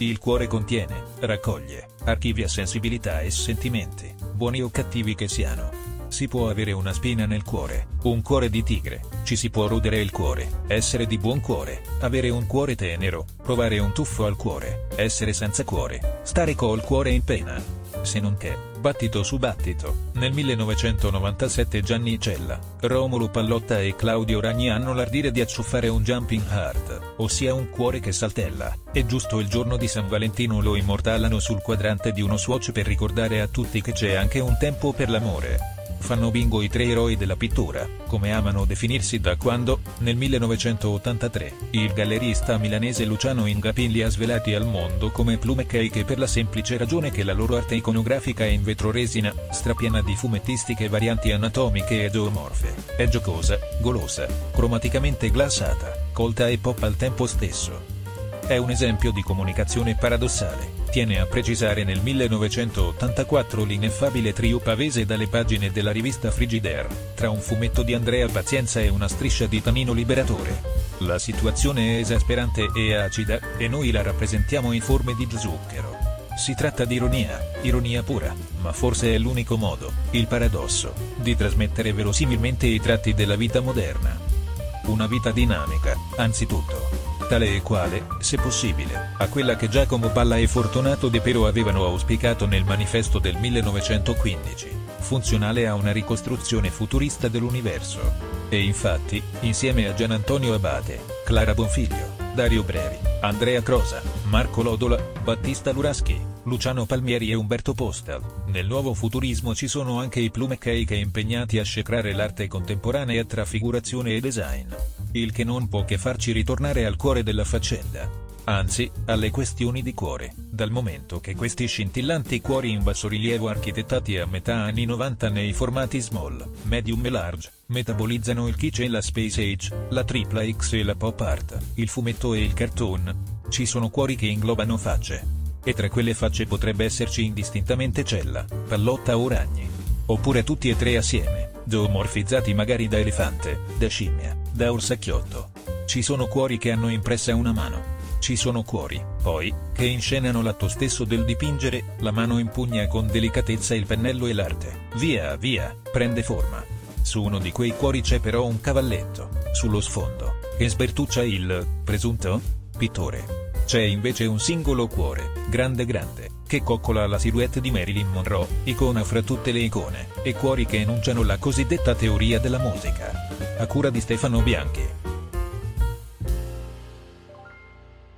Il cuore contiene, raccoglie, archivia sensibilità e sentimenti, buoni o cattivi che siano. Si può avere una spina nel cuore, un cuore di tigre, ci si può rodere il cuore, essere di buon cuore, avere un cuore tenero, provare un tuffo al cuore, essere senza cuore, stare col cuore in pena se non che, battito su battito, nel 1997 Gianni Cella, Romolo Pallotta e Claudio Ragni hanno l'ardire di acciuffare un jumping heart, ossia un cuore che saltella, e giusto il giorno di San Valentino lo immortalano sul quadrante di uno swatch per ricordare a tutti che c'è anche un tempo per l'amore. Fanno bingo i tre eroi della pittura, come amano definirsi da quando, nel 1983, il gallerista milanese Luciano Ingapin li ha svelati al mondo come plume cake per la semplice ragione che la loro arte iconografica è in vetroresina, strapiena di fumettistiche varianti anatomiche e zoomorfe, è giocosa, golosa, cromaticamente glassata, colta e pop al tempo stesso. È un esempio di comunicazione paradossale tiene a precisare nel 1984 l'ineffabile trio pavese dalle pagine della rivista Frigidaire, tra un fumetto di Andrea Pazienza e una striscia di Tamino Liberatore. La situazione è esasperante e acida, e noi la rappresentiamo in forme di zucchero. Si tratta di ironia, ironia pura, ma forse è l'unico modo, il paradosso, di trasmettere verosimilmente i tratti della vita moderna. Una vita dinamica, anzitutto tale e quale, se possibile, a quella che Giacomo Palla e Fortunato De Pero avevano auspicato nel manifesto del 1915, funzionale a una ricostruzione futurista dell'universo. E infatti, insieme a Gian Antonio Abate, Clara Bonfiglio, Dario Brevi, Andrea Crosa, Marco Lodola, Battista Luraschi, Luciano Palmieri e Umberto Postal, nel nuovo futurismo ci sono anche i plume cake impegnati a scecrare l'arte contemporanea tra figurazione e design il che non può che farci ritornare al cuore della faccenda. Anzi, alle questioni di cuore, dal momento che questi scintillanti cuori in bassorilievo architettati a metà anni 90 nei formati small, medium e large, metabolizzano il kitsch e la space age, la tripla X e la pop art, il fumetto e il cartoon. Ci sono cuori che inglobano facce. E tra quelle facce potrebbe esserci indistintamente cella, pallotta o ragni. Oppure tutti e tre assieme, zoomorfizzati magari da elefante, da scimmia, da orsacchiotto. Ci sono cuori che hanno impressa una mano. Ci sono cuori, poi, che inscenano l'atto stesso del dipingere, la mano impugna con delicatezza il pennello e l'arte, via via, prende forma. Su uno di quei cuori c'è però un cavalletto, sullo sfondo, che sbertuccia il, presunto, pittore. C'è invece un singolo cuore, grande grande, che coccola la silhouette di Marilyn Monroe, icona fra tutte le icone, e cuori che enunciano la cosiddetta teoria della musica a cura di Stefano Bianchi.